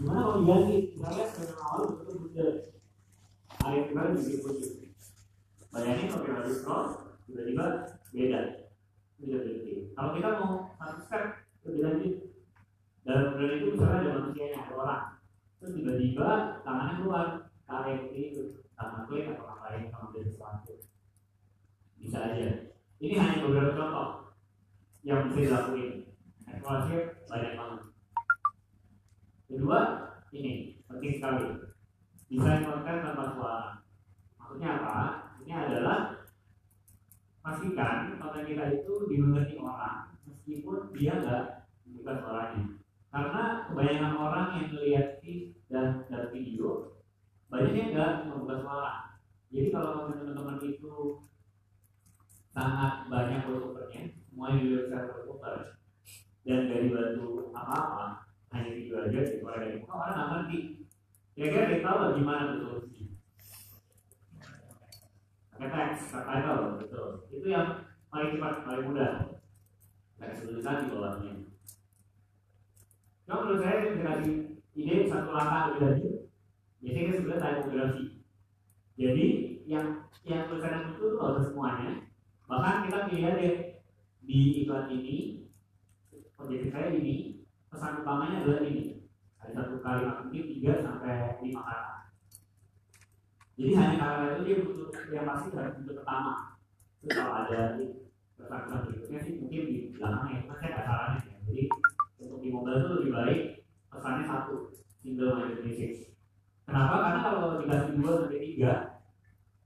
Gimana kalau diganti? Misalnya dengan awal betul betul hari yang kemarin bikin putih. Bayangin kalau kita di scroll, tiba-tiba beda. Bisa berhenti. Kalau kita mau satu step lebih lanjut, dalam bulan itu misalnya ada manusianya, ada orang, terus tiba-tiba tangannya keluar ke area itu, tangan klik atau orang lain sama dari sesuatu. Bisa aja. Ini hanya beberapa contoh yang bisa dilakuin. Eksplorasi banyak banget. Kedua, ini penting sekali. Desain konten tanpa suara. Maksudnya apa? Ini adalah pastikan konten kita itu dimengerti orang meskipun dia nggak buka suaranya. Karena kebanyakan orang yang melihat feed dan, dan video banyaknya nggak membuka suara. Jadi kalau teman-teman itu sangat banyak voiceovernya, semuanya bisa voiceover dan dari bantu apa-apa hanya video aja Korea dari muka orang nggak ngerti. Kira-kira kita tahu lah gimana solusi pakai teks subtitle betul. Itu yang paling cepat paling mudah. Teks tulisan di bawahnya Cuma menurut saya dikasih ide satu langkah lebih lanjut biasanya kan sebenarnya typografi jadi yang yang tulisan itu tuh harus semuanya. Bahkan kita pilih deh di iklan ini objektif saya ini pesan utamanya adalah ini. Ada satu kali mungkin tiga sampai lima kata jadi hanya kata itu dia butuh yang pasti harus bentuk pertama. Terus kalau ada pesan-pesan berikutnya sih mungkin di belakangnya. Itu saya nggak sarannya ya. Jadi untuk di mobile itu lebih baik pesannya satu single minded message kenapa? Karena kalau dikasih dua sampai tiga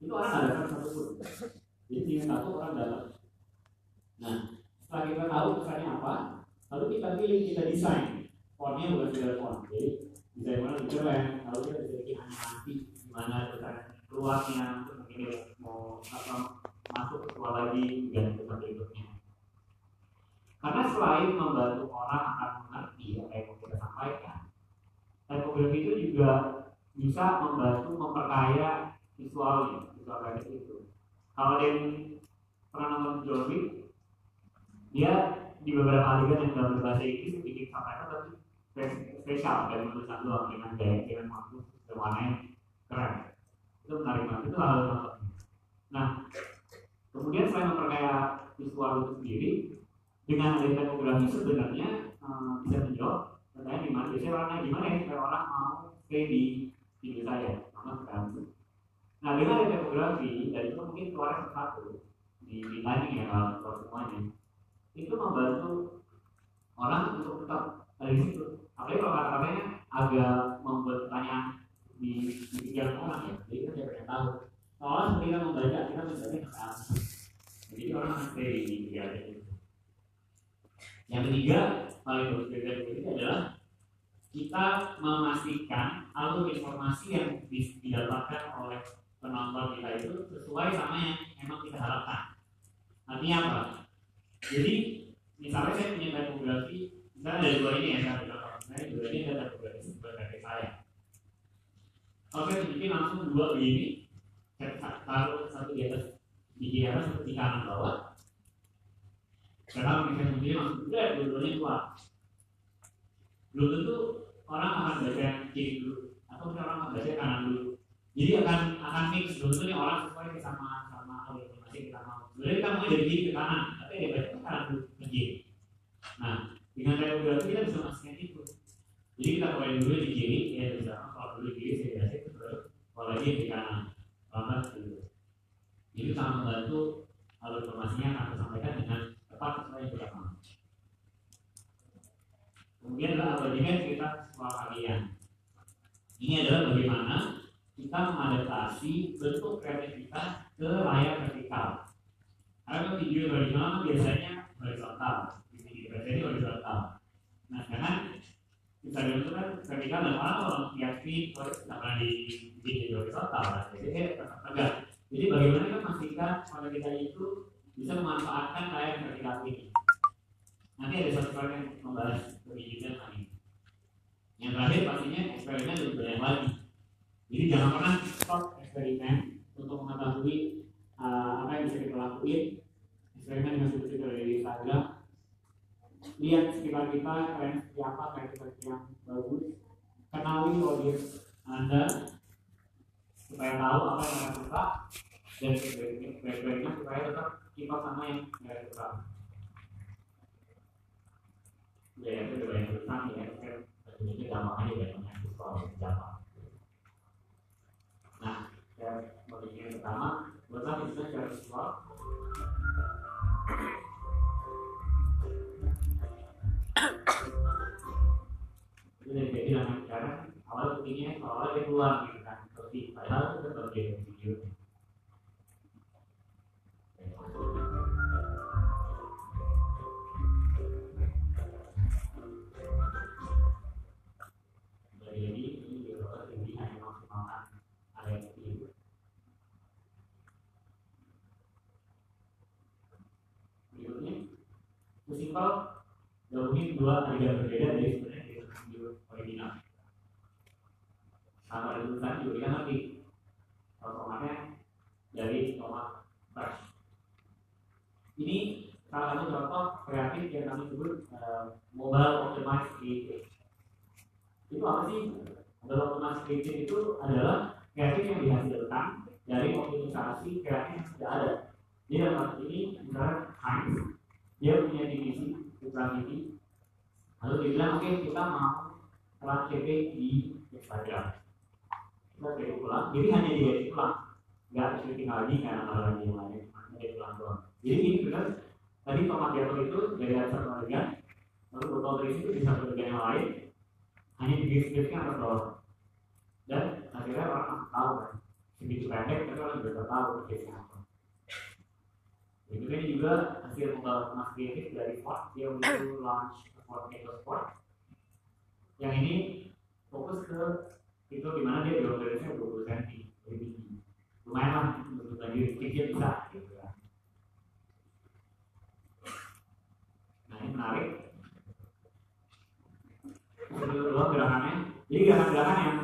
itu orang nggak dapat satu pun. Jadi tinggal satu orang dapat. Nah setelah kita tahu pesannya apa lalu kita pilih kita desain. Fontnya bukan sekedar font. Jadi desain mana lebih keren? Lalu kita bisa bikin animasi gimana tulisan keluarnya dia mau apa masuk ke sekolah lagi dan tempat berikutnya karena selain membantu orang akan mengerti apa yang mau kita sampaikan typografi itu juga bisa membantu memperkaya visualnya visual kreatif itu. Kalau ada yang pernah nonton John dia di beberapa adegan yang dalam bahasa Inggris bikin subtitle tapi spesial. Dari tulisan doang dengan gaya dengan waktu dan yang keren. Itu menarik banget itu hal yang nah kemudian selain memperkaya visual itu sendiri dengan ada typografi sebenarnya uh, bisa menjawab pertanyaan di mana biasanya warna gimana ya supaya orang mau stay di video saya? Sama sekarang nah dengan ada typografi dan itu mungkin keluar satu di, di timing ya kalau semuanya itu membantu orang untuk tetap ada di situ. Apalagi kalau kata-katanya agak membuat pertanyaan di, pikiran orang ya. Jadi kita tidak pernah tahu. Seperti kita membaca, kita membaca ke atas. Jadi orang akan stay di pikiran itu. Yang ketiga, paling bagus dari ini adalah kita memastikan alur informasi yang didapatkan oleh penonton kita itu sesuai sama yang memang kita harapkan. Artinya apa? Jadi misalnya saya punya typografi, misalnya ada dua ini ya, saya contoh. Misalnya dua ini ada sebagai saya. Kalau saya bikin langsung dua begini, taruh satu di atas di atas, satu di kanan bawah. Sekarang misalnya begini langsung udah dua-duanya keluar. Belum tentu orang akan baca kiri dulu, atau orang akan baca kanan dulu. Jadi akan akan mix belum tentu orang sesuai sama sama informasi kita mau. Sebenarnya kita mau dari kiri ke kanan, tapi dia baca ke kiri. Nah, dengan typografi kita bisa memastikan itu. Jadi kita mulai dulu di kiri, ya bisa kalau dulu di kiri saya biasa itu kalau lagi di kanan, lambat dulu. Jadi sangat membantu alur informasinya akan disampaikan dengan tepat sesuai yang kita. Kemudian adalah bandingkan cerita sekolah kalian. Ini adalah bagaimana kita mengadaptasi bentuk kreativitas ke layar vertikal. Karena video tradisional biasanya horizontal, video biasanya horizontal. Nah, sekarang Instagram itu kan kalau feed, terus tidak pernah di video horizontal, jadi dia tetap tegak. Jadi bagaimana kita memastikan pada kita itu bisa memanfaatkan layar vertikal ini. Nanti ada satu slide yang membahas lebih detail ini. Yang terakhir pastinya eksperimen lebih banyak lagi. Jadi jangan pernah stop eksperimen untuk mengetahui uh, apa yang bisa kita lakuin. Eksperimen dengan seperti dari Instagram. Lihat sekitar kita tren seperti apa kreativitas yang bagus. Kenali audiens anda supaya tahu apa yang mereka suka dan baik-baiknya supaya tetap up sama yang mereka suka ya itu udah banyak tulisan ya ini gampang aja ya namanya soal Java nah yang yang pertama secara visual itu dari jadi namanya sekarang awal pentingnya soalnya dia keluar gitu kan. Seperti padahal itu kan dua adegan berbeda dari sebenarnya dari video original. Sama ada tulisan juga ngerti. Kalau tomatnya dari tomat fresh. Ini salah satu contoh kreatif yang kami sebut uh, mobile optimized creative. Itu apa sih? Mobile optimized creative itu adalah kreatif yang dihasilkan dari optimisasi kreatif yang sudah ada. Jadi dalam hal ini misalnya Heinz dia punya divisi Putra TV lalu dia bilang oke okay, kita mau telah CP di Instagram kita edit ulang jadi hanya di edit ulang nggak syuting lagi nggak nambah lagi yang lain. Hanya edit ulang doang. Jadi ini benar tadi tomat jatuh itu dari satu adegan lalu botol berisi itu di satu adegan yang lain. Hanya digeser-geserkan atas bawah. Dan akhirnya orang tahu kan. Segitu pendek tapi orang juga tahu prosesnya apa. Itu ini juga hasil pembalap mas kreatif dari Ford. Dia untuk launch Yang ini fokus ke itu di mana dia saya 20 cm lebih tinggi lumayan lah untuk tadi kecil bisa gitu kan. Nah ini menarik. Kedua gerakannya. Jadi gerakan-gerakan yang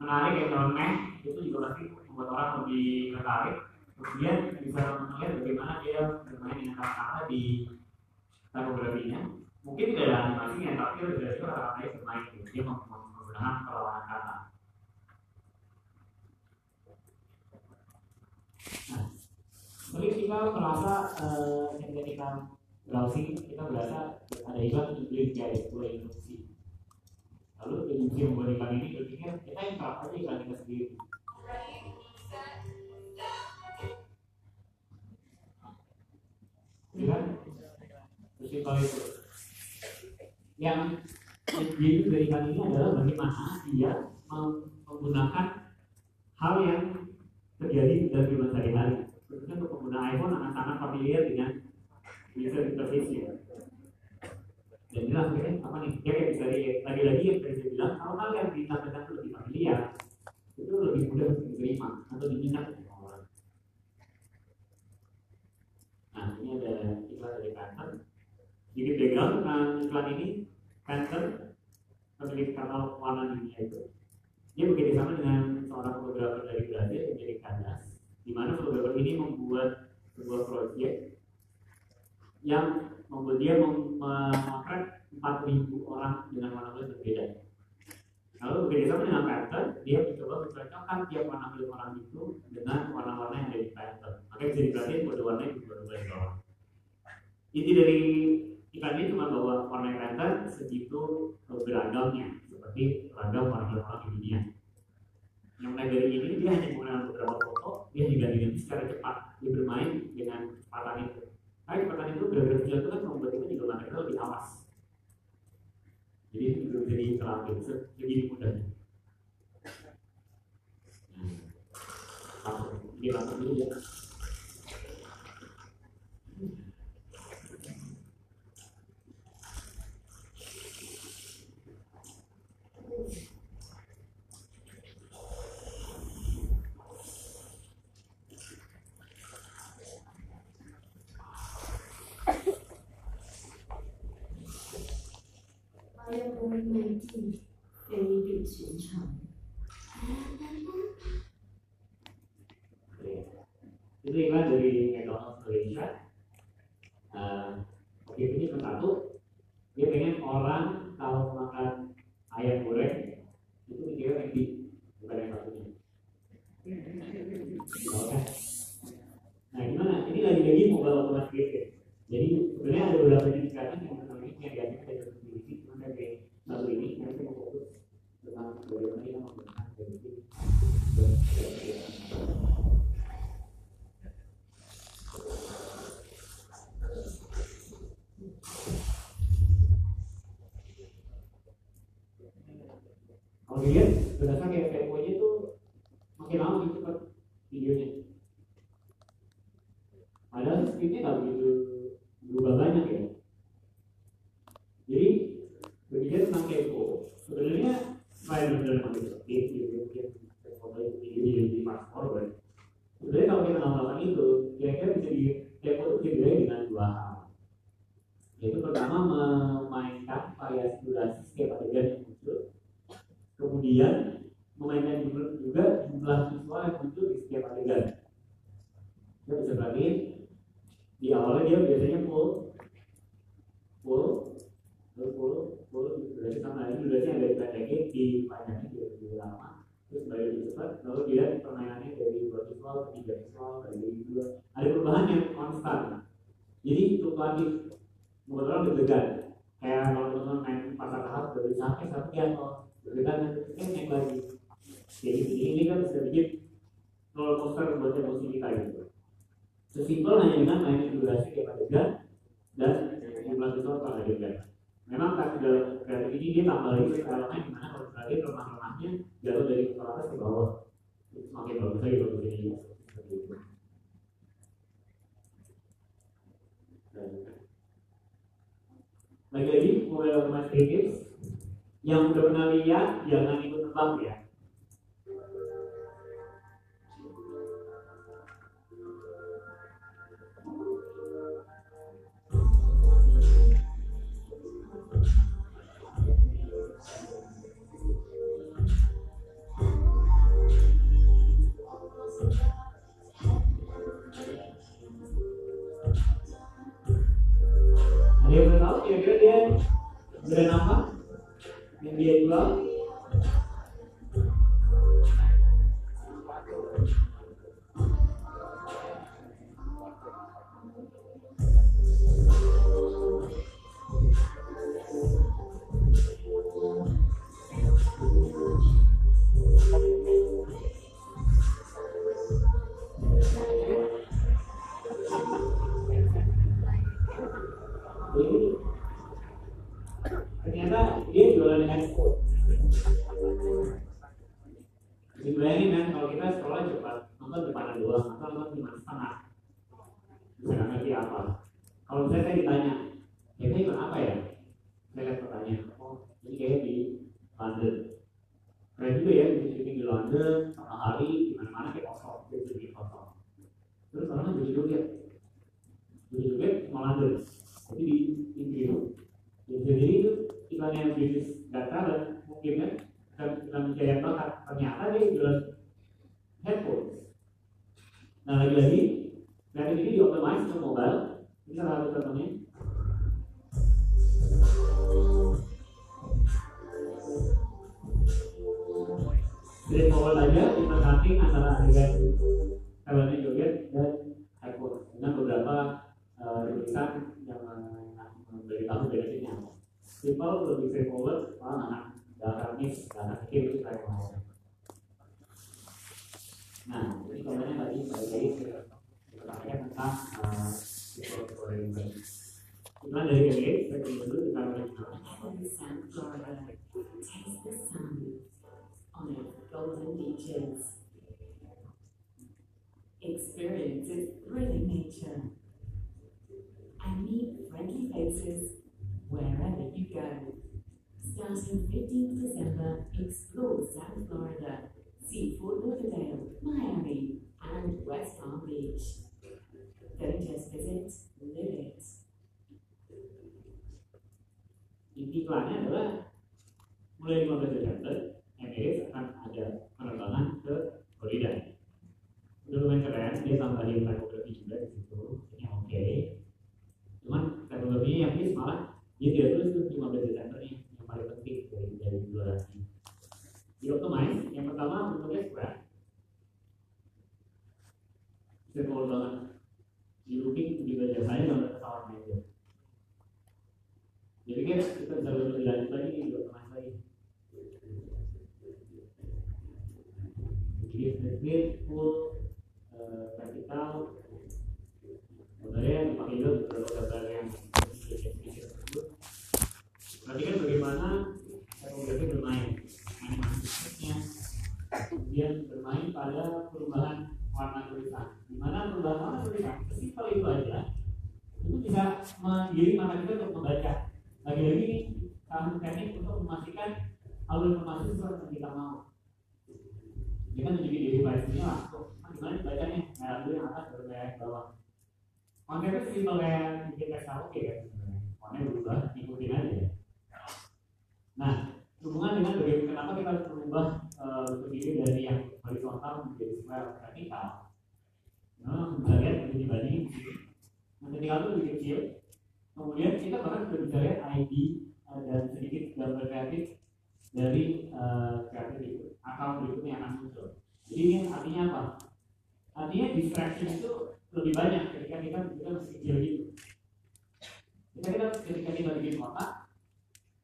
menarik yang nyeleneh itu juga pasti membuat orang lebih tertarik. Kemudian bisa melihat bagaimana dia bermain dengan kata-kata di takografinya mungkin tidak ada animasinya tapi sudah itu kata-katanya bermain gitu. dia menggunakan perlawanan kata. Nah tapi kita merasa uh, ketika browsing kita berasa ada iklan English guys boleh induksi lalu induksi yang membuat iklan ini berpikir kita yang aja iklan kita sendiri. Kan? Festival itu yang jadi dari kali ini adalah bagaimana dia menggunakan hal yang terjadi dalam kehidupan sehari-hari. Khususnya untuk pengguna iPhone akan sangat familiar dengan user interface nya dan inilah akhirnya apa nih? Dia kayak bisa lagi-lagi yang tadi saya bilang kalau hal yang ditampilkan itu lebih familiar itu lebih mudah untuk diterima atau diminat Nah, ini ada iklan dari Panther. Sedikit background tentang iklan ini, Panther pemilik kanal warna dunia itu. Dia bekerja sama dengan seorang fotografer dari Brazil yang jadi Candas, di mana fotografer ini membuat sebuah proyek yang membuat dia memotret 4.000 orang dengan warna kulit berbeda. Lalu bekerja sama dengan Panther, dia mencoba mencocokkan tiap warna kulit orang itu dengan warna-warna yang ada di Panther. Makanya bisa diperhatiin kode warnanya berubah-ubah. Inti dari iklan ini cuma bahwa warna Panther segitu beragamnya, seperti ragam warna kulit orang di dunia. Yang menarik dari ini, dia hanya menggunakan beberapa foto, dia diganti-ganti secara cepat. Dia bermain dengan kecepatan itu. Karena kecepatan itu benar-benar itu kan membuat kita juga mereka lebih awas jadi itu juga bisa diterapkan segini mudahnya nah, ini langsung dulu ya itu iklan dari McDonald's Malaysia uh, oke ini yang satu dia pengen orang kalau makan ayam goreng itu menggunakan teknik kalau dilihat berdasarkan kayak temponya itu makin lama makin cepat videonya padahal speednya nggak begitu berubah banyak ya jadi berbicara tentang tempo sebenarnya selain benar makin speed gitu mungkin tempo video jadi di fast forward sebenarnya kalau kita melakukan itu kira-kira bisa di tempo itu bisa dibagi dengan dua hal yaitu pertama memainkan variasi durasi setiap adegan yang muncul. Kemudian memainkan juga jumlah visual yang muncul di setiap adegan. Kita bisa perhatiin di awalnya dia biasanya full full lalu full full durasi sama ini durasinya agak dipendekin di panjangnya juga lebih lama terus kembali lebih cepat lalu dia permainannya dari dua visual ke tiga visual dari dua ada perubahan yang konstan. Jadi fluktuatif orang deg-degan. Kayak kalau teman-teman main pasar tahap dari sampai satu jatuh deg-degan kan naik lagi. Jadi ini kan bisa bikin roller coaster buat emosi kita gitu sesimpel hanya dengan main durasi tiap adegan dan jumlah visual per adegan memang kasih dalam kreatif ini dia tambah lagi elemen di mana kalau tadi lemah-lemahnya jatuh dari atas ke bawah. Semakin bagus lagi ini seperti itu lagi-lagi mulai otomatis yang udah pernah lihat jangan ikut tebak ya brand apa yang dia ke mobile. Salah satu contohnya. Dari mobile aja kita antara adegan joget dan headphones dengan beberapa uh, tulisan yang memberitahu apa. Simple lebih straightforward, malah anak dasar mix, dasar lebih banyak ketika kita kita masih kecil gitu ketika kita ketika kita bikin kotak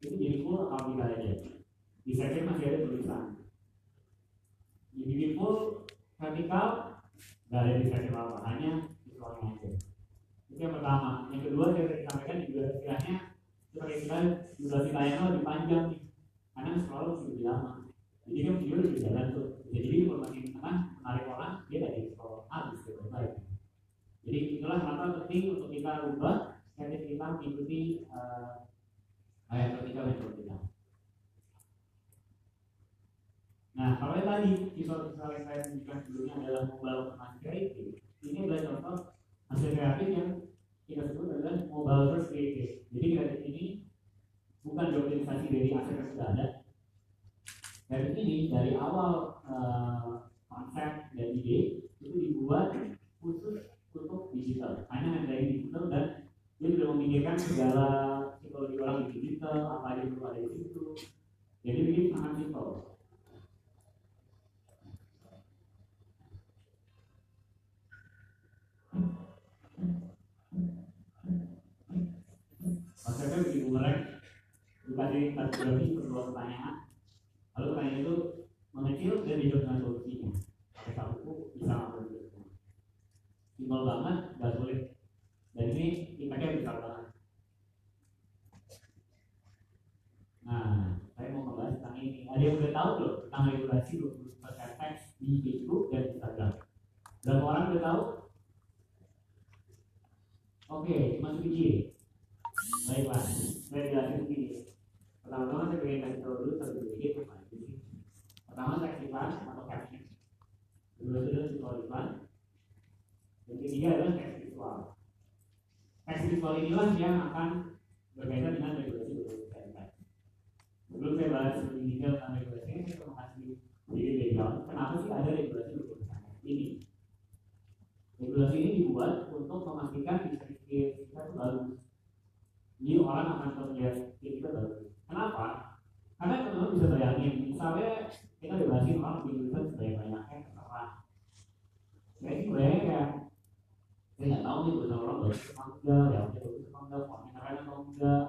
itu jadi full akun kita aja. Distraction masih ada tulisan. Jadi full vertikal nggak ada distraction apa hanya visualnya aja. Itu yang pertama. Yang kedua saya tadi sampaikan juga istilahnya sebagai istilah durasi layarnya lebih panjang nih. Karena masih lebih lama. Jadi kan video lebih jalan tuh. Jadi informasi tengah menarik orang dia dari scroll habis ke baik jadi itulah kenapa penting untuk kita ubah kreatif kita mengikuti uh, ayat vertikal yang kita Nah, kalau yang tadi visual-visual yang saya tunjukkan sebelumnya adalah mobile automation creative, ini adalah contoh hasil kreatif yang kita sebut adalah mobile first creative. Jadi kreatif ini bukan dioptimisasi dari aset yang sudah ada. Kreatif ini dari awal uh, konsep dan ide itu dibuat khusus untuk digital. Hanya dari digital dan dia sudah memikirkan segala psikologi orang di digital, apa aja perlu ada di situ. Jadi ini sangat simpel. konsepnya begini mulai dikasih kategori kedua pertanyaan lalu pertanyaan itu mengecil dan dijawab dengan solusinya pakai satu bisa simpel banget gak sulit dan ini impactnya besar banget nah saya mau membahas tentang ini ada yang udah tahu loh tentang regulasi 20% teks di Facebook dan Instagram berapa orang udah tahu oke cuma sedikit Baiklah, saya jelasin begini. Pertama-tama saya ingin kasih tahu dulu satu sedikit apa itu sih. Pertama teks iklan atau caption. Kedua itu visual iklan. Dan ketiga adalah teks visual. Teks visual inilah yang akan berkaitan dengan regulasi berkaitan. Sebelum saya bahas lebih detail tentang regulasi ini, saya mau kasih sedikit background. Kenapa sih ada regulasi berkaitan ini? Regulasi ini dibuat untuk memastikan bisnis kita itu bagus jadi orang akan tetap melihat kita bagus. Kenapa? Karena teman-teman bisa bayangin, misalnya kita bebasin orang bikin tulisan sebanyak banyaknya terserah. Sih bayangin kayak saya nggak tahu nih tulisan orang bagus apa enggak, ya oke bagus apa enggak, formnya keren atau enggak.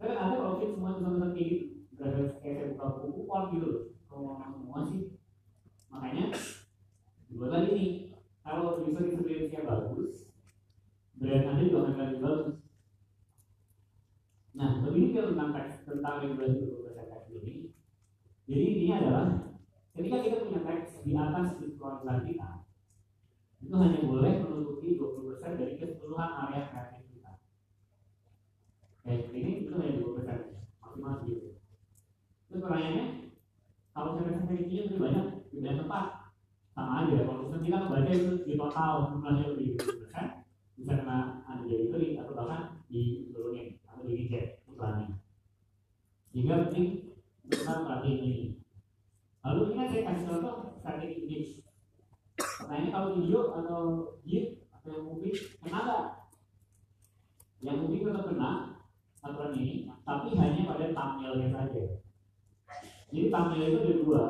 Tapi ada kalau kita semua tulisan kayak gitu, berada kayak saya buka buku kuat gitu loh, kalau semua sih. Makanya dibuat lagi nih, kalau user experience-nya bagus, brand Anda juga akan lebih bagus. Nah, lebih detail tentang teks tentang regulasi berbahasa teks ini. Jadi intinya adalah ketika kita punya teks di atas visual kita, itu hanya boleh menutupi 20% dari keseluruhan area kreatif kita. Kayak ini itu hanya 20% maksimal gitu. Terus pertanyaannya, kalau saya ini lebih banyak di banyak tempat, sama aja. Kalau misalnya kita membaca itu di total jumlahnya lebih 20%, bisa kena ada klik atau bahkan diturunin atau di reject iklannya. Sehingga penting kita perhatiin ini. Lalu ini kan saya kasih contoh strategi image. Pertanyaannya kalau video atau GIF atau yang movie kena nggak? Yang movie tetap kena aturan ini, tapi hanya pada thumbnailnya saja. Jadi thumbnail itu ada dua,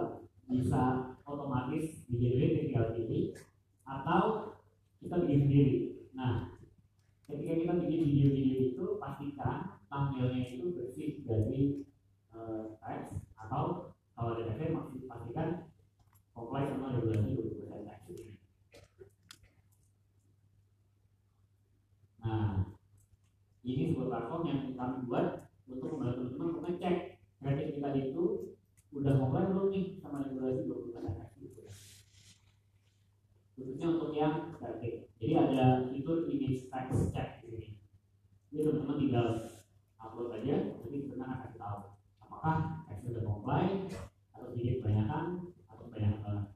bisa otomatis di-generate tinggal pilih atau kita bikin sendiri. Nah, ketika kita bikin video-video itu pastikan thumbnailnya itu bersih dari uh, teks atau kalau ada masih pastikan comply sama regulasi yang kami buat untuk membantu teman-teman untuk ngecek kita itu udah comply belum nih sama regulasi 20 gitu. khususnya untuk yang kreatif jadi ada fitur image text check di sini. Jadi teman-teman tinggal upload aja nanti kita akan tahu apakah text sudah comply atau sedikit kebanyakan atau banget.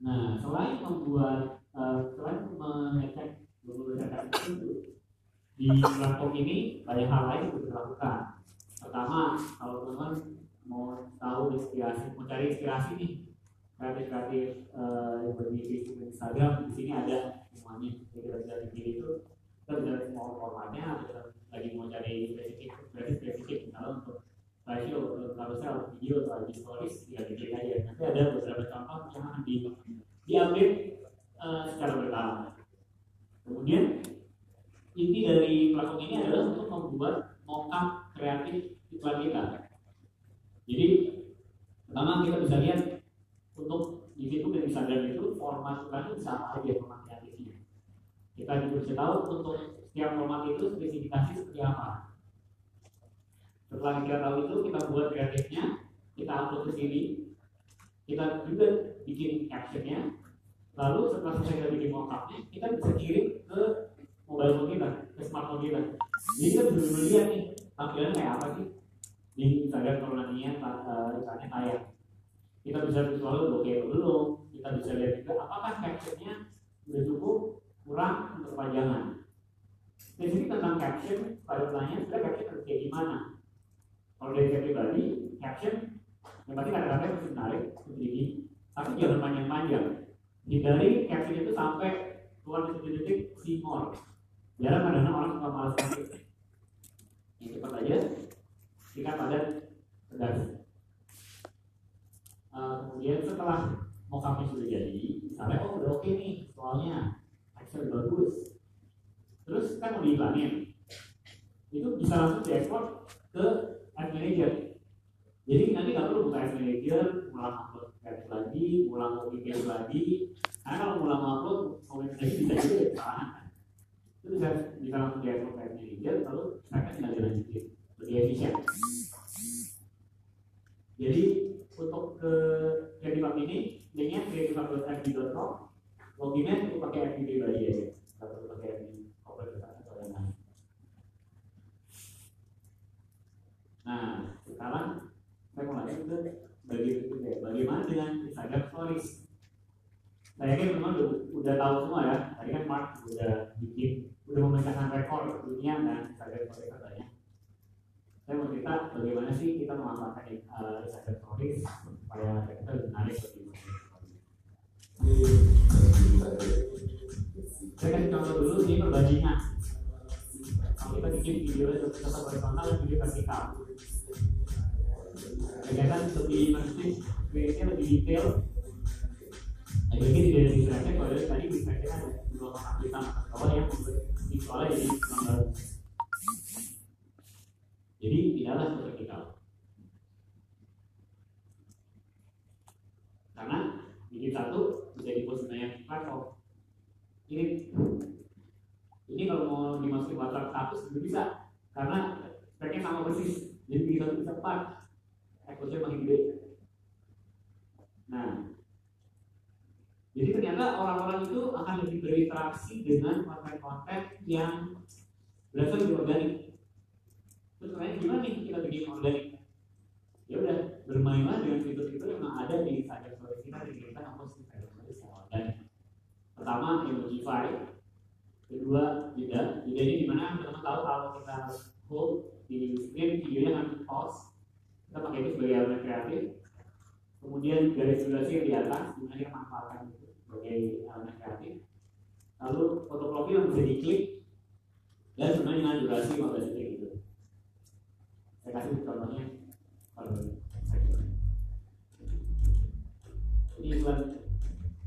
Nah selain membuat uh, selain mengecek itu di platform ini banyak hal lain bisa dilakukan pertama kalau teman mau tahu inspirasi mau cari inspirasi nih kreatif kreatif uh, yang bagi Facebook Instagram di sini ada semuanya. Jadi kita bisa pilih itu kita bisa semua formatnya atau lagi mau cari spesifik kreatif spesifik misalnya untuk slideshow untuk carousel video atau IG stories tinggal diklik aja nanti ada beberapa contoh yang akan di diupdate uh, secara berkala kemudian inti dari platform ini adalah untuk membuat mockup kreatif iklan kita. Jadi pertama kita bisa lihat untuk di Facebook dan Instagram itu format itu bisa apa aja format kreatifnya. Kita juga bisa tahu untuk setiap format itu spesifikasi seperti apa. Setelah kita tahu itu kita buat kreatifnya, kita upload ke sini, kita juga bikin captionnya, lalu setelah selesai kita bikin mockupnya, kita bisa kirim ke mobile phone kita, ke smartphone kita. Jadi kita bisa lihat nih tampilannya kayak apa sih di Instagram kalau nantinya misalnya kayak kita bisa visual oke okay, belum, kita bisa lihat juga apakah captionnya sudah cukup kurang untuk kepanjangan. Spesifik tentang caption, pada pertanyaan sudah caption harus kayak gimana? Kalau dari saya pribadi, caption yang pasti kata-kata harus menarik, begini, tapi jangan panjang-panjang. Hindari caption itu sampai keluar detik-detik see more. Jarang kadang orang suka malas sakit yang cepat aja kita pada tegas uh, kemudian setelah mockupnya sudah jadi misalnya oh udah oke nih soalnya Excel bagus. Terus kan mau diiklanin itu bisa langsung diekspor ke Ad Manager. Jadi nanti nggak perlu buka Ad Manager kreatif lagi ulang copy lagi. Karena kalau ulang upload mau lagi bisa juga ya itu bisa bisa langsung diupload ke manager lalu mereka tinggal dilanjutin. Lebih efisien. Jadi untuk ke Creative ini linknya creative.fb.com loginnya cukup pakai FB pribadi aja. Nggak perlu pakai FB corporate atau yang lain. Nah sekarang saya mau lanjut ke bagaimana dengan Instagram Stories? Saya yakin memang udah, udah tahu semua ya. Tadi kan Mark udah bikin udah memecahkan rekor dunia dan Instagram Stories katanya saya mau cerita bagaimana sih kita memanfaatkan uh, Instagram Stories supaya kita lebih menarik saya kasih contoh dulu ini perbandingan. Kalau kita bikin video kita horizontal dan video vertikal kegiatan lebih masif create lebih detail. Nah ini ada distraction kalau dari tadi distraction ada dua kotak hitam bawah yang visualnya jadi gambar jadi tidaklah vertikal karena bikin satu bisa dipost banyak platform ini ini kalau mau dimasukin WhatsApp status juga bisa. Karena speknya sama persis. Jadi bikin satu empat makin gede nah jadi ternyata orang-orang itu akan lebih berinteraksi dengan konten-konten yang berasal dari organik. Terus gimana nih kita bikin organik? Ya udah bermainlah dengan fitur-fitur yang ada di Instagram Stories kita di kita hapus Instagram Stories yang organik. Pertama emojify kedua jeda jeda ini di mana teman-teman tahu kalau kita hold di screen videonya akan pause kita pakai itu sebagai elemen kreatif. Kemudian garis durasi yang di atas kita manfaatkan itu sebagai elemen kreatif. Lalu foto profil yang bisa diklik dan sebenarnya dengan durasi 15 detik gitu saya kasih contohnya kalau ini. Iklan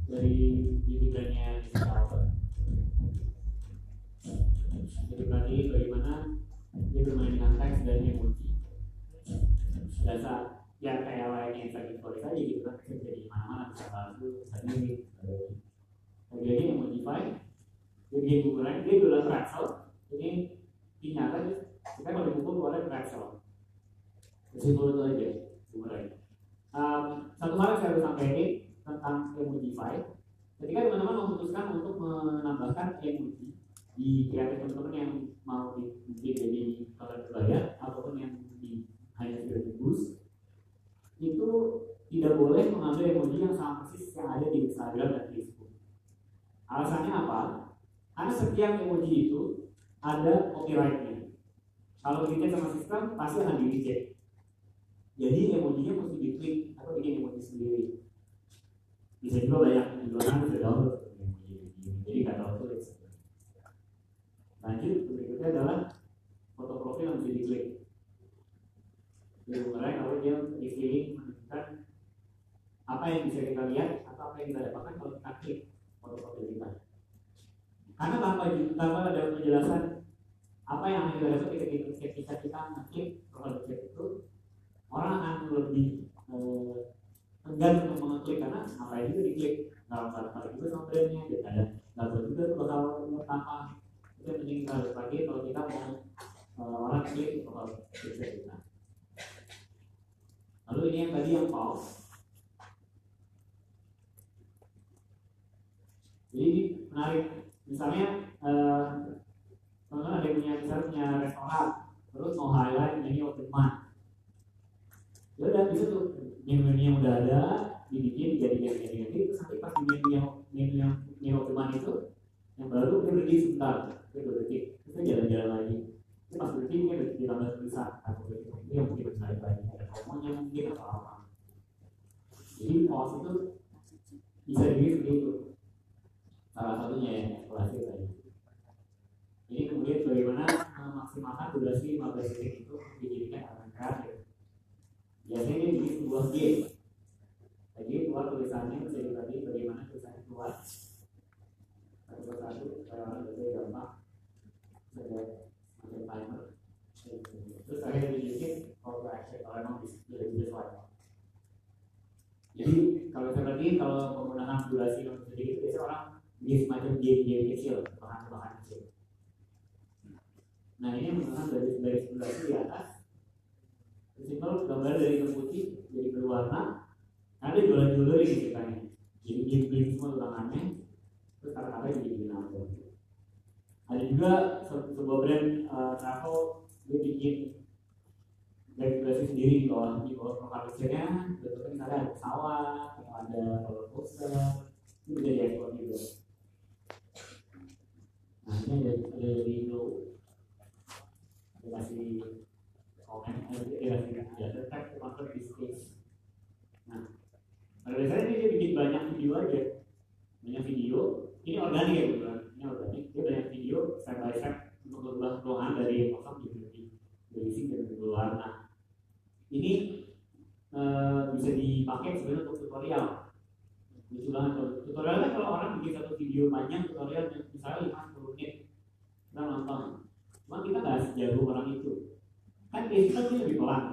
dari youtubernya jadi berarti bagaimana? Dia bermain dengan teks dan emoji dasar yang kayak layaknya Instagram story saja gitu kan bisa jadi mana-mana bisa lagu bisa kemudian ini modify dia bikin ukuran dia dulu transfer ini dinyata Simpel itu aja, simpel aja. Um, satu hal yang saya harus sampaikan tentang Emojify, ketika teman-teman memutuskan untuk menambahkan emoji di kreatif teman-teman yang mau di, jadi konten berbayar ataupun yang di hanya sekedar boost itu tidak boleh mengambil emoji yang sama persis yang ada di Instagram dan Facebook. Alasannya apa? Karena setiap emoji itu ada copyrightnya. Kalau dicek sama sistem pasti akan di reject. Jadi emojinya mesti diklik atau bikin emoji sendiri. Bisa juga banyak sana bisa download emoji. Jadi nggak terlalu sulit. Lanjut berikutnya adalah foto profil yang bisa diklik. Jadi mulai kalau dia revealing menunjukkan apa yang bisa kita lihat atau apa yang kita dapatkan kalau kita klik foto profil kita. Karena tanpa tanpa ada penjelasan apa yang kita dapat ketika kita ketika kita ngeklik profil chat itu orang akan lebih eh, enggan untuk mengeklik karena apa itu diklik kalau kalau juga sama brandnya dan ada nggak perlu juga tuh bakal tanpa. Itu penting kita harus kalau kita mau eh, orang klik profil chat kita lalu ini yang tadi yang pause jadi ini menarik. Misalnya eh, teman-teman ada punya misalnya punya restoran terus mau highlight menu of the month ya udah bisa tuh. Menu-menu yang udah ada dibikin jadi jadi jadi jadi terus nanti pas di menu yang menu yang menu of the month itu yang baru dia berhenti sebentar. Dia berhenti dia jalan-jalan lagi. Itu pas berhenti dia ditambah tulisan atau itu yang mungkin menarik lagi promonya mungkin atau apa jadi pause itu bisa diri seperti itu salah satunya ya eksplorasi tadi ini kemudian bagaimana memaksimalkan durasi 15 detik itu dijadikan elemen kreatif biasanya dia bikin sebuah game jadi keluar tulisannya bisa tadi bagaimana tulisannya keluar satu persatu supaya orang bisa gampang ada timer terus akhirnya dibikin jadi kalau perhatiin kalau menggunakan durasi yang sedikit biasanya orang bikin semacam game-game kecil bahan-bahan kecil nah ini menggunakan dari dari durasi di atas simpel gambar dari hitam putih jadi berwarna ada jualan jewelry di ceritanya jadi game game semua tangannya terus kata-kata jadi apa ada juga sebuah brand uh, travel dia bikin regulasi sendiri di bawah di bawah profil kecilnya bentuknya misalnya ada pesawat atau ada roller coaster itu bisa diekspor juga. Nah ini ada ada di Indo. Ada kasih komen ada kasih ada tag market space nah pada dasarnya dia bikin banyak video aja banyak video ini organik ya bukan ini organik dia banyak video step by step untuk berubah ruangan dari kosong jadi berisi dan berwarna ini uh, bisa dipakai sebenarnya untuk tutorial. Lucu banget kalau tutorial kan kalau orang bikin satu video panjang tutorial misalnya lima sepuluh menit kita nonton. Cuma kita nggak sejago orang itu. Kan kita tuh lebih pelan.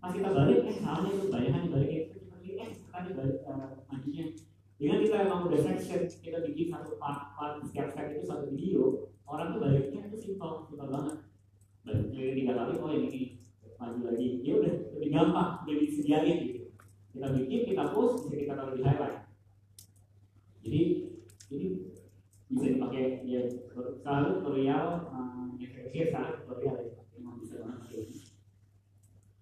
Pas kita balik eh salahnya itu bayangan balik itu eh kan balik uh, majunya. Dengan kita emang udah section kita bikin satu part part setiap itu satu video orang tuh baliknya itu simpel simpel banget balik tiga kali oh yang ini maju lagi. Ya udah lebih gampang jadi disediain gitu. Kita bikin kita post bisa kita taruh di highlight. Jadi ini bisa dipakai ya selalu tutorial yang kecil selalu tutorial ya memang bisa banget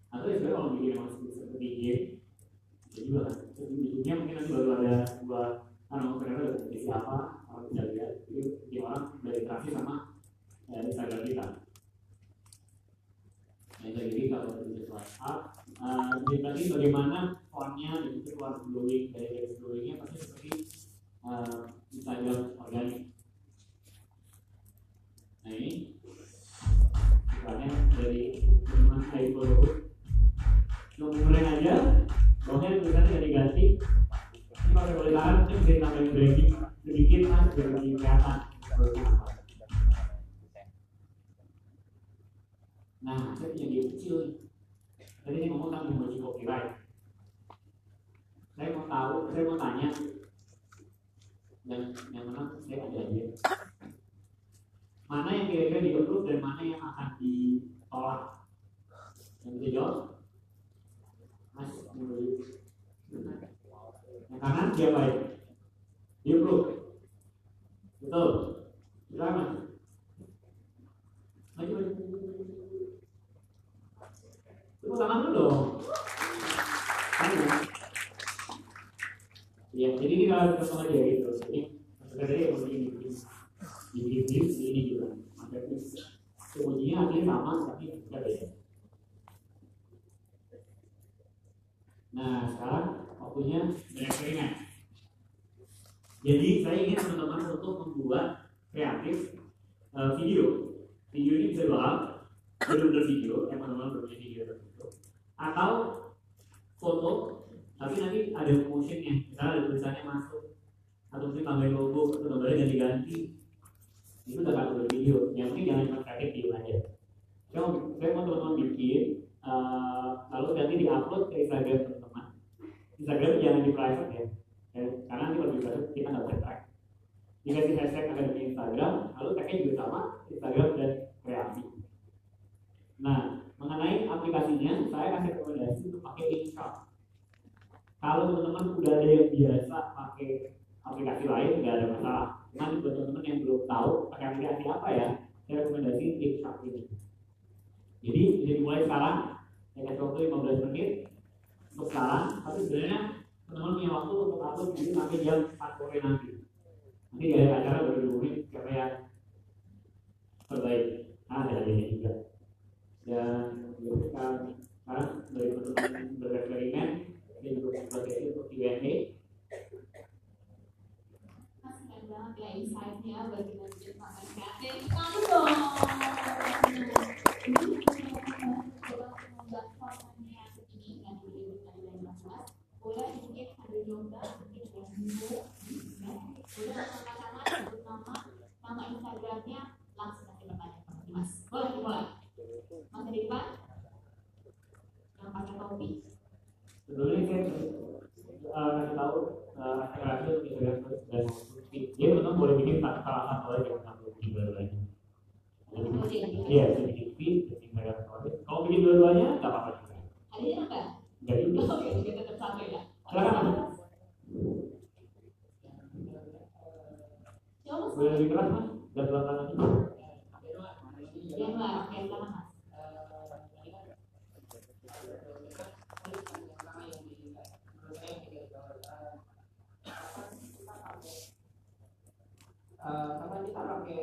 atau ya kalau bikin emang seperti game ya juga kan. Bikinnya mungkin nanti baru ada dua anu ternyata dari siapa orang bisa lihat itu di orang berinteraksi sama ya, Instagram kita yang jadi kalau tulis WhatsApp uh, jadi bagaimana fontnya itu keluar glowing dari garis glowingnya pasti seperti uh, Instagram organik. Nah ini misalnya dari teman saya follow mulai aja bawahnya tulisannya jadi ganti. Ini kalau boleh tahan mungkin bisa ditambahin branding kopi. Dulu dia uh, tahu eh, akhir-akhir gitu ya, dan dia memang boleh bikin tanpa akan oleh yang satu bikin dua-duanya iya sedikit fit sedikit merah kalau bikin dua-duanya nggak apa-apa nggak kita tetap ya? Boleh lebih keras mas? Dan lagi uh, karena kita pakai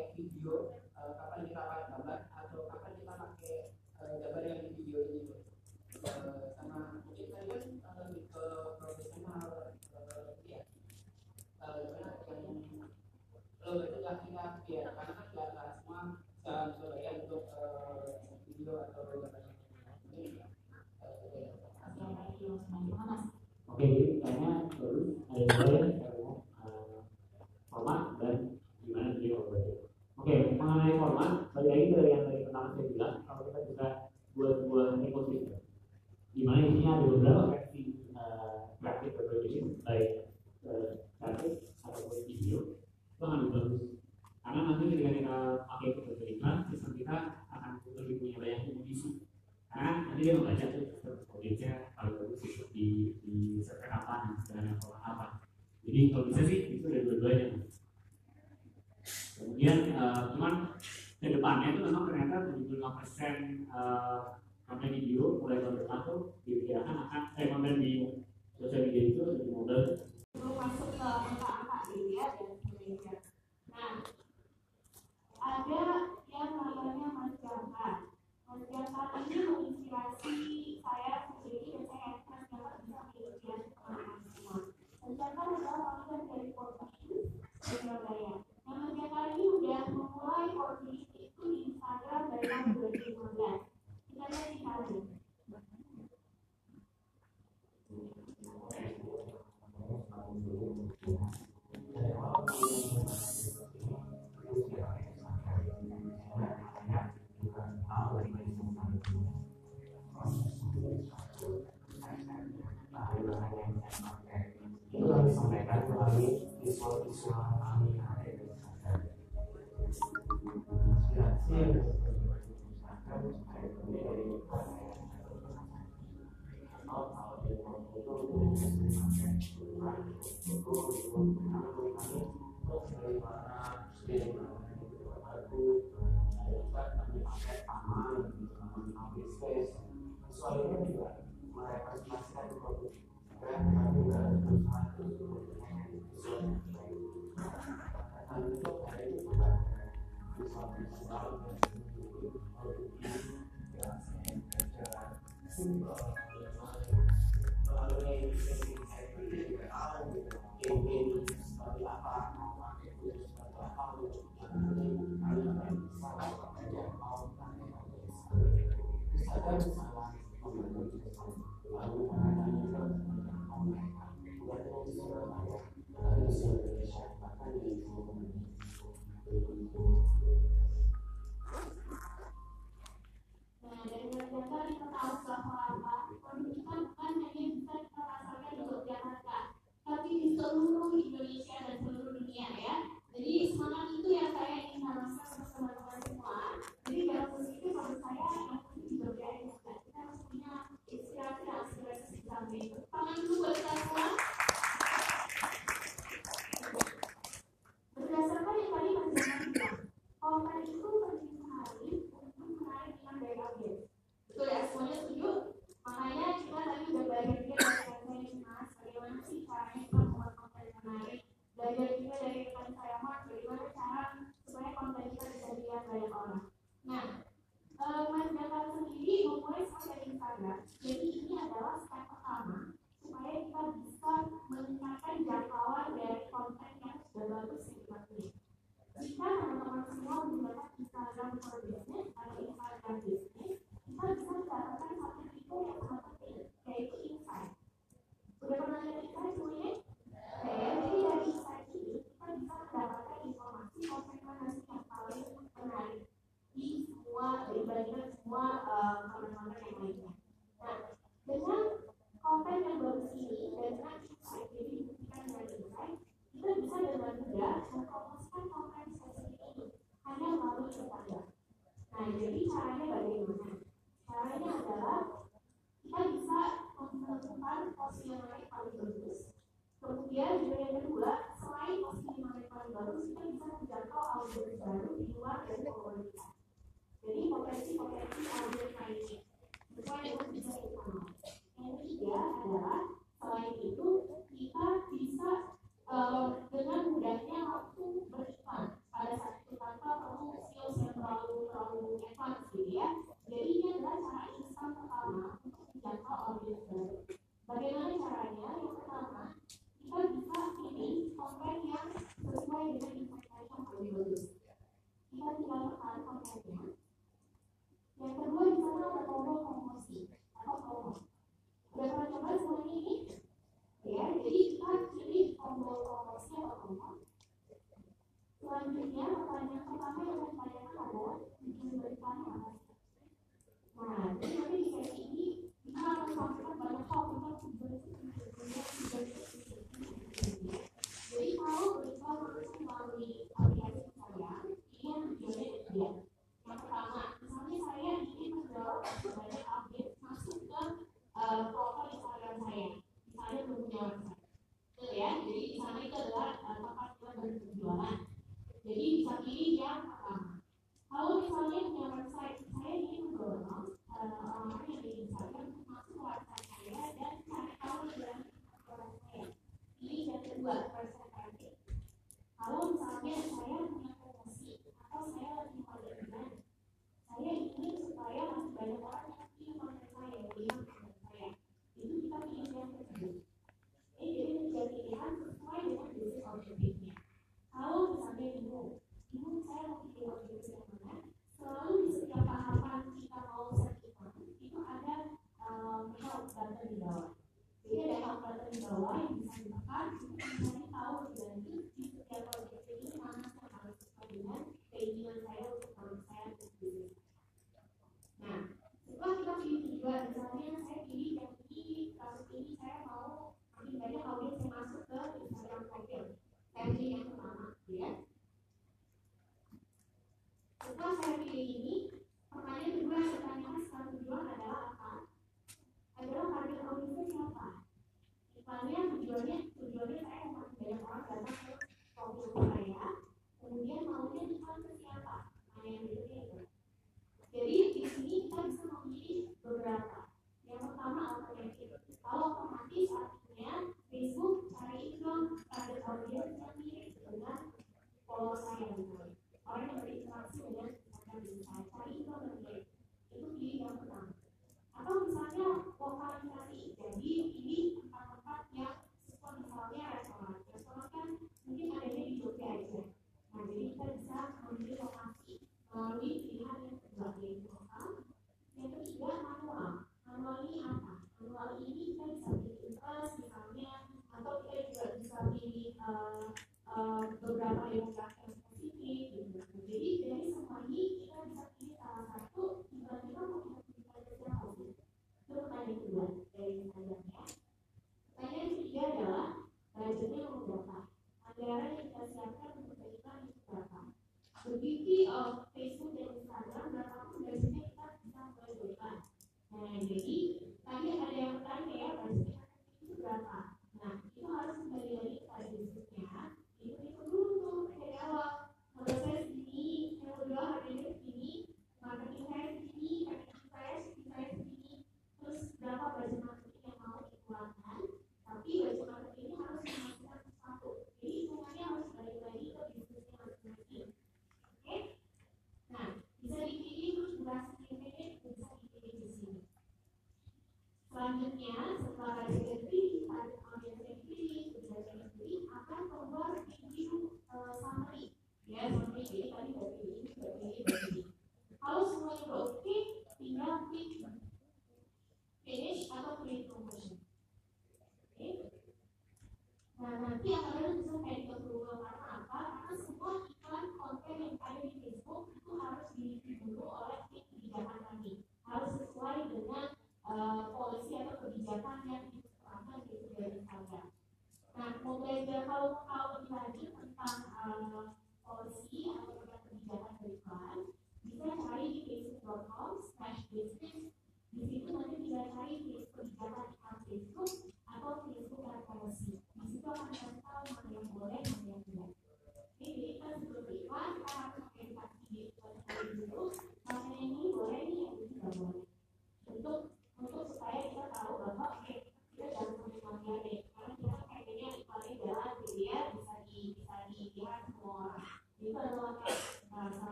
soalnya juga merepresentasikan produk. Dan kita juga berusaha untuk selanjutnya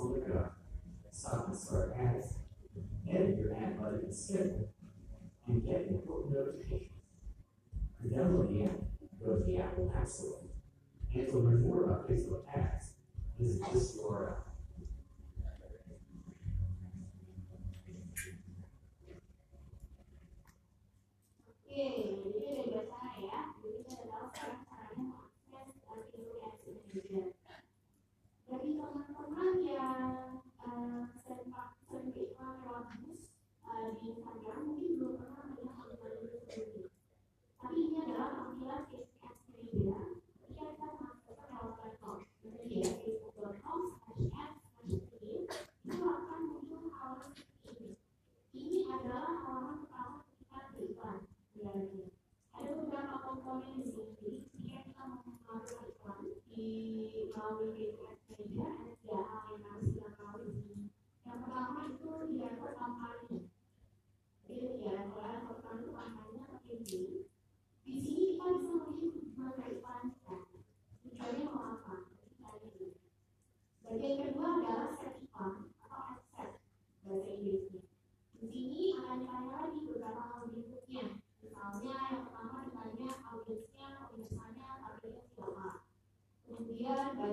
on the go. Silence for ads. and your antibody is and schedule. And get important notifications. To the app, go to the Apple App Store. And to learn more about Facebook ads, visit this URL. Yay. Ada beberapa komponen di sini, di saja, yang harus. Yang pertama itu itu. Di sini kita bisa melihat kita. Bagian kedua adalah set atau set bahasa Inggrisnya. Di sini akan ditanya lagi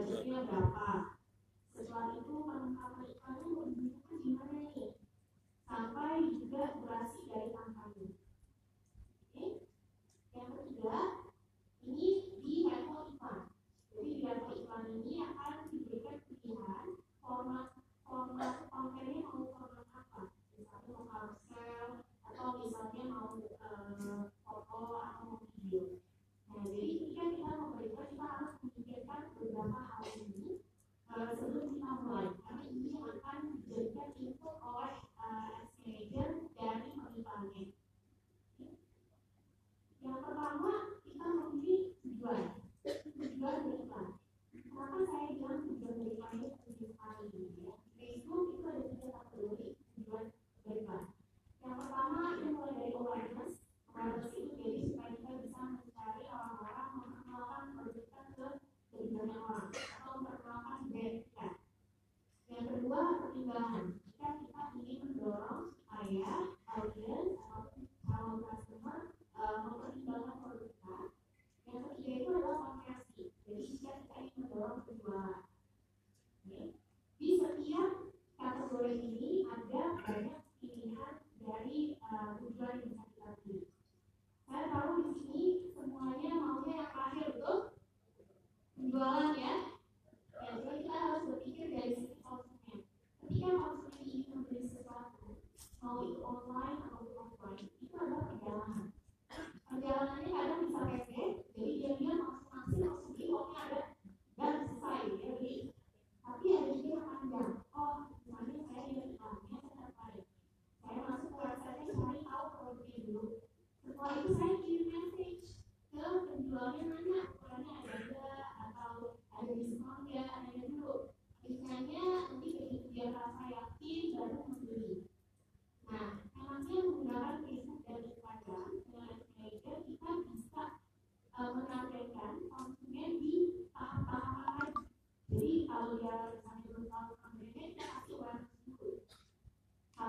Itu 啊 oleh ini ada banyak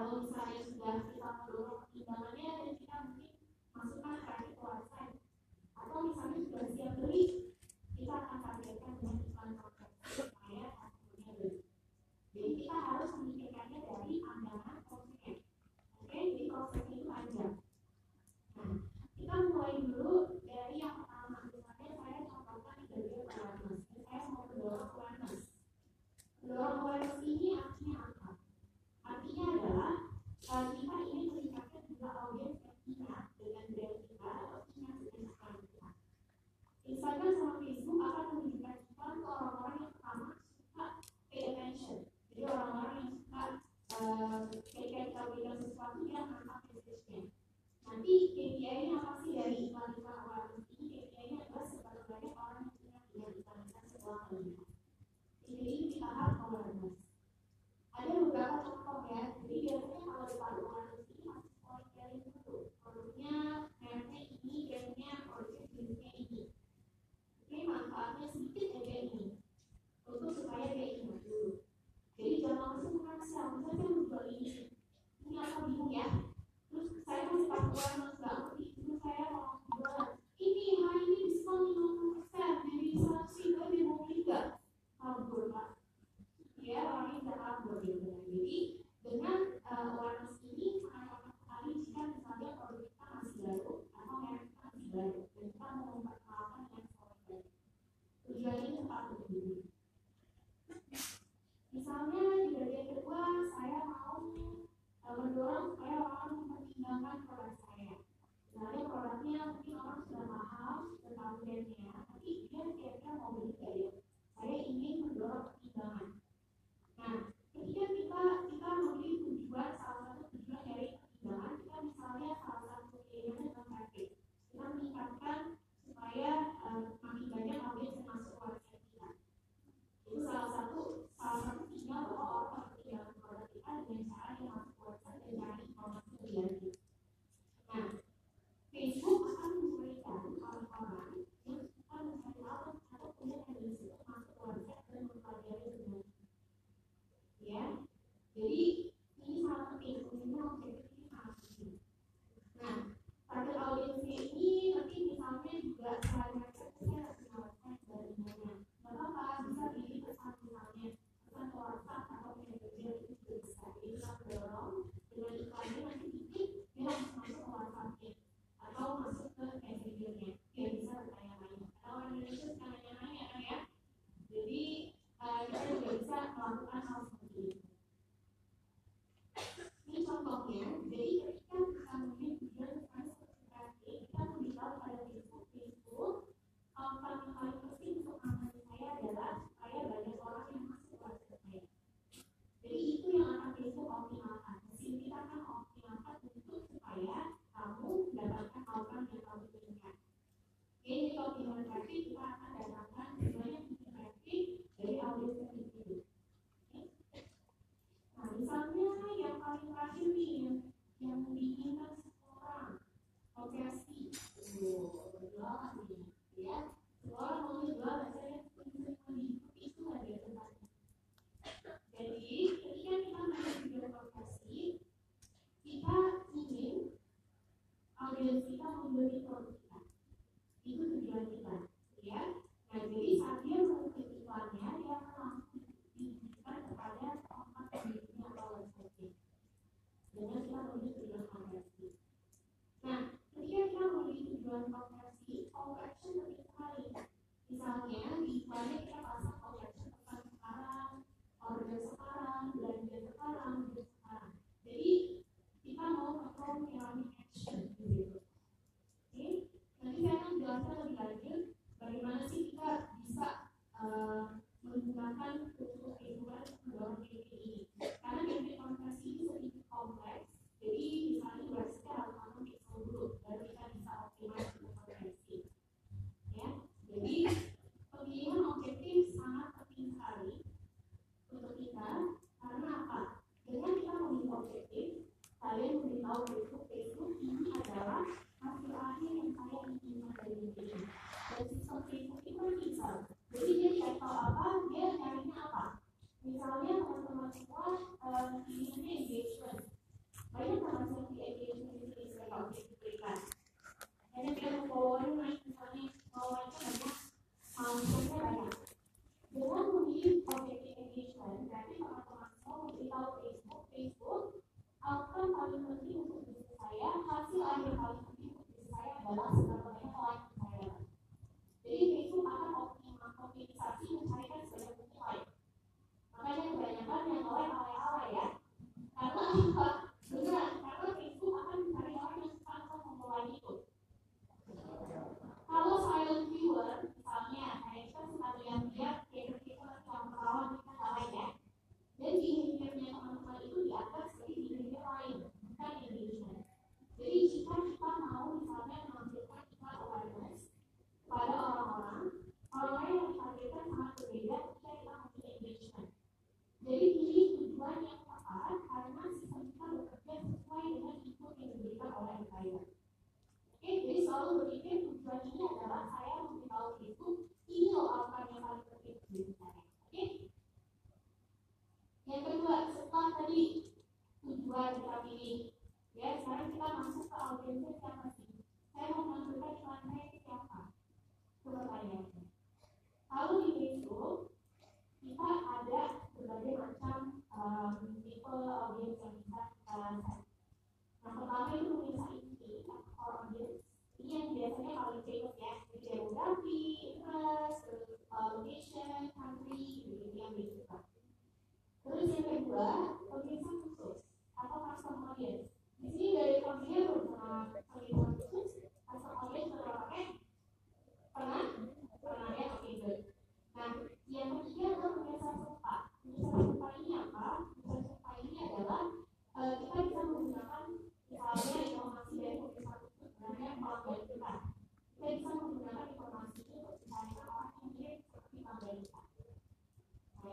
alongside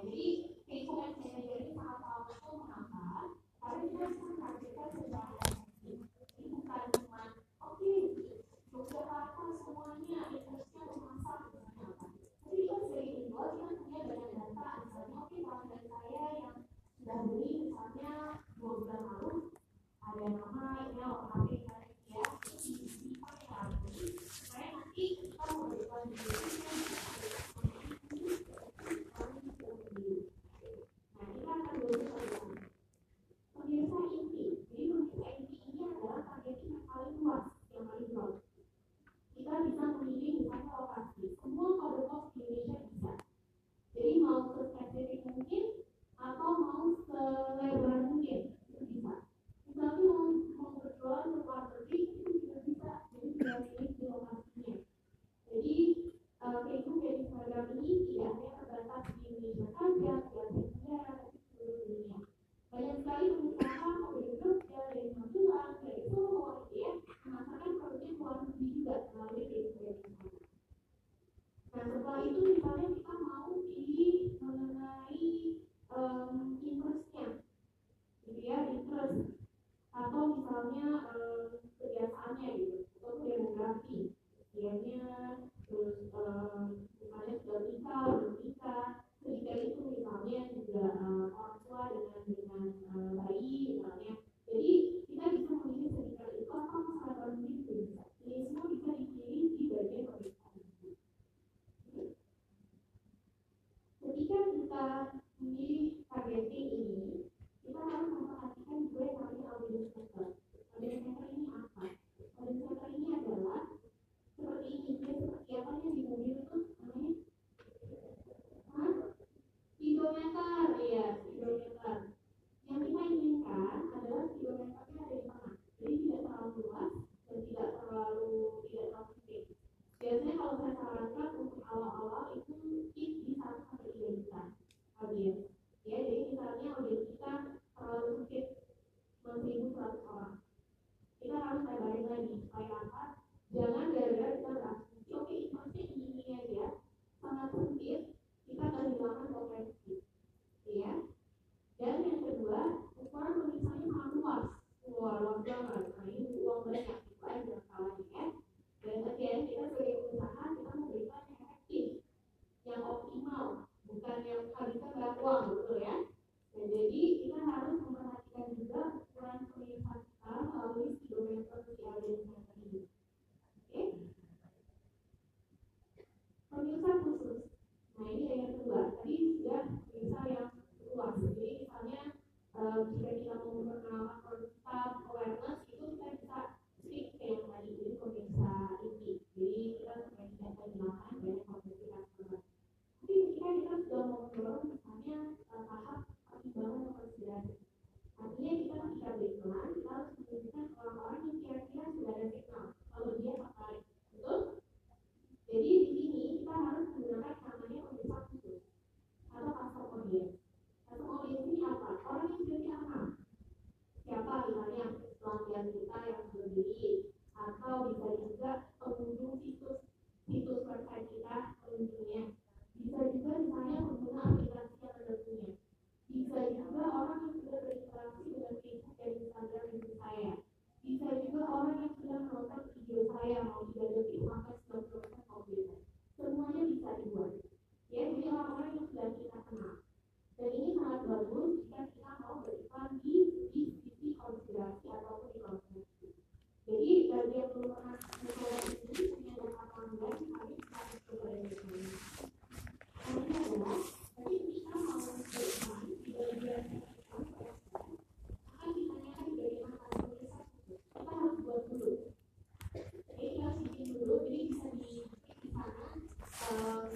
Nah,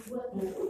buat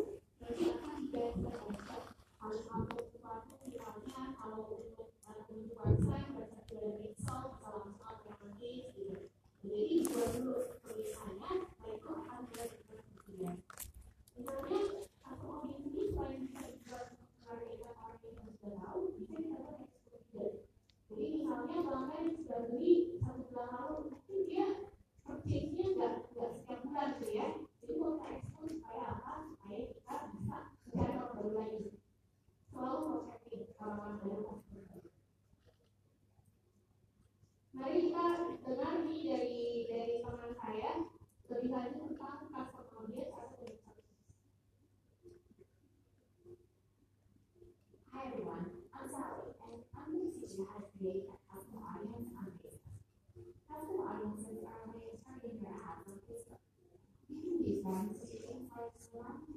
Islam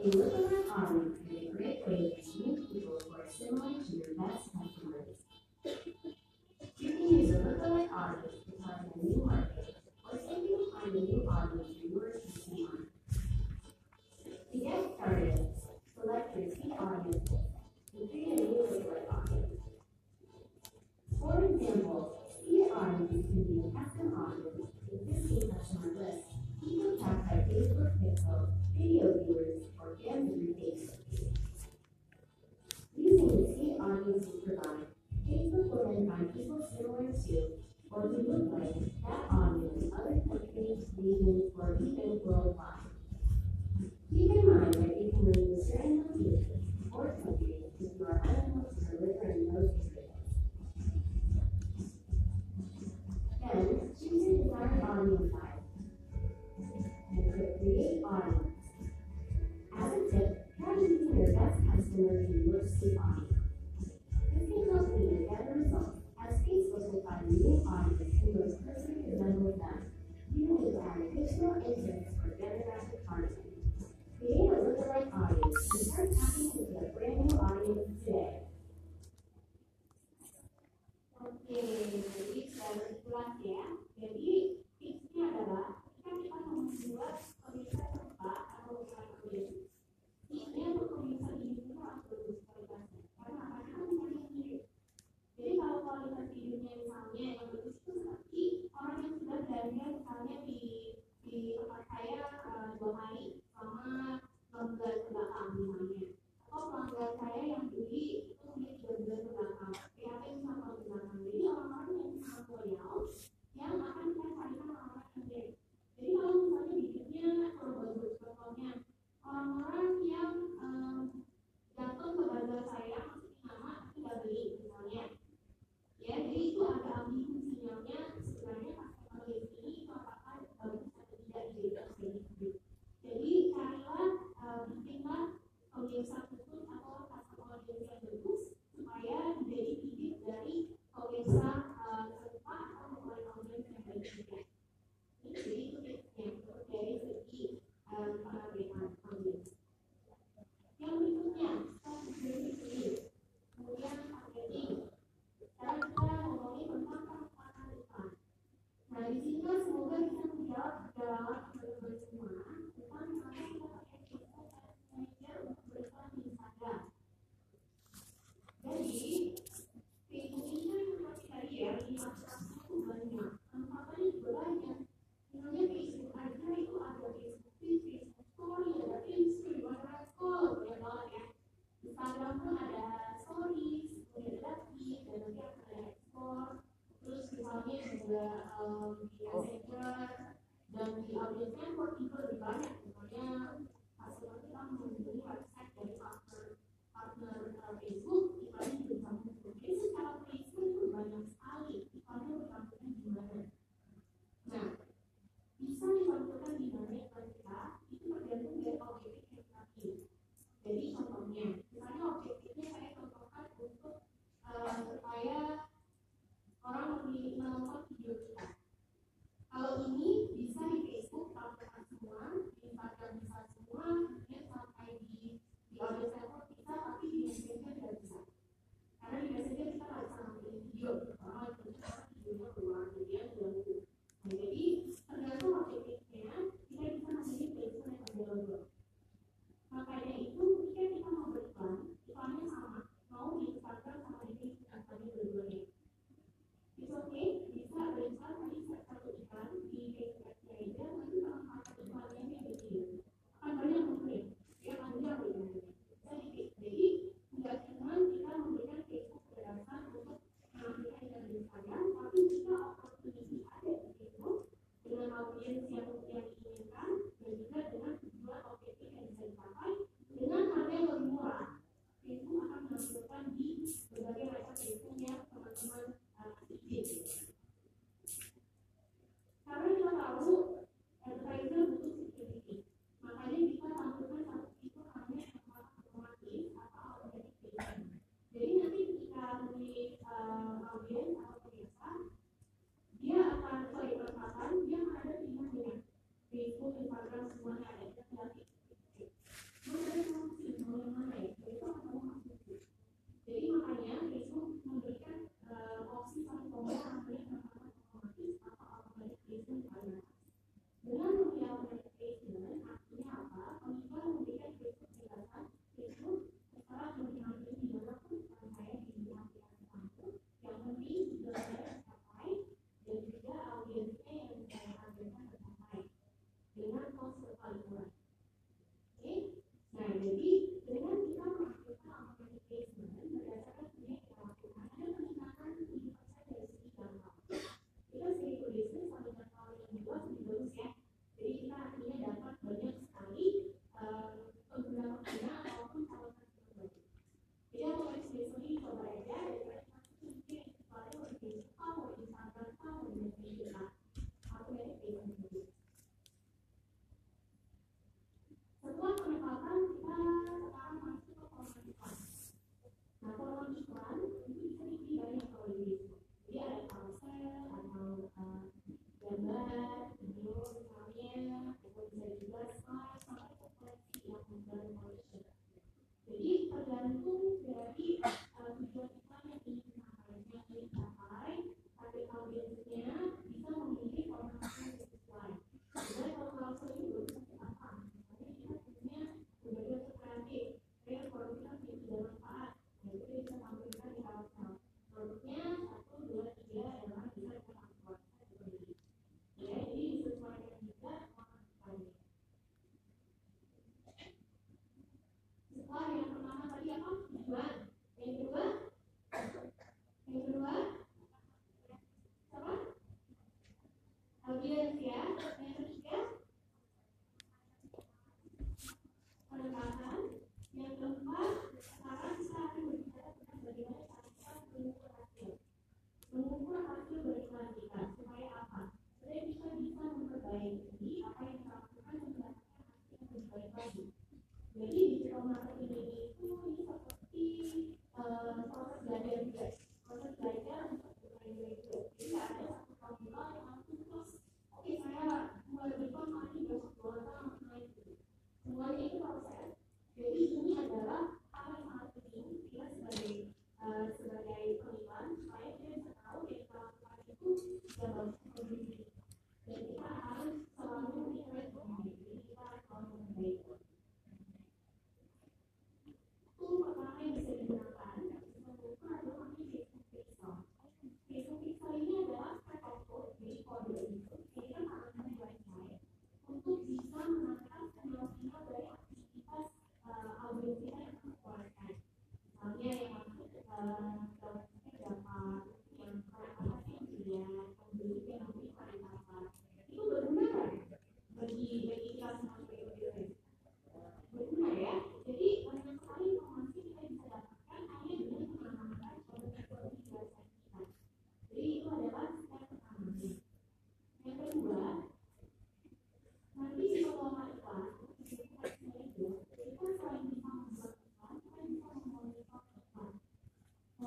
Um, a liberal economy can create way to meet people who are similar to your best kesimpulan ya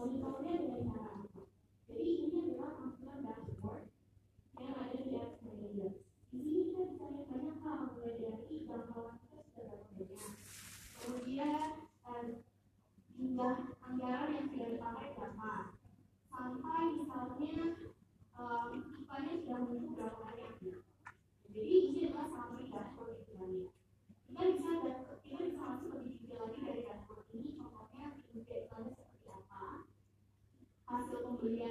Beli 拿对呀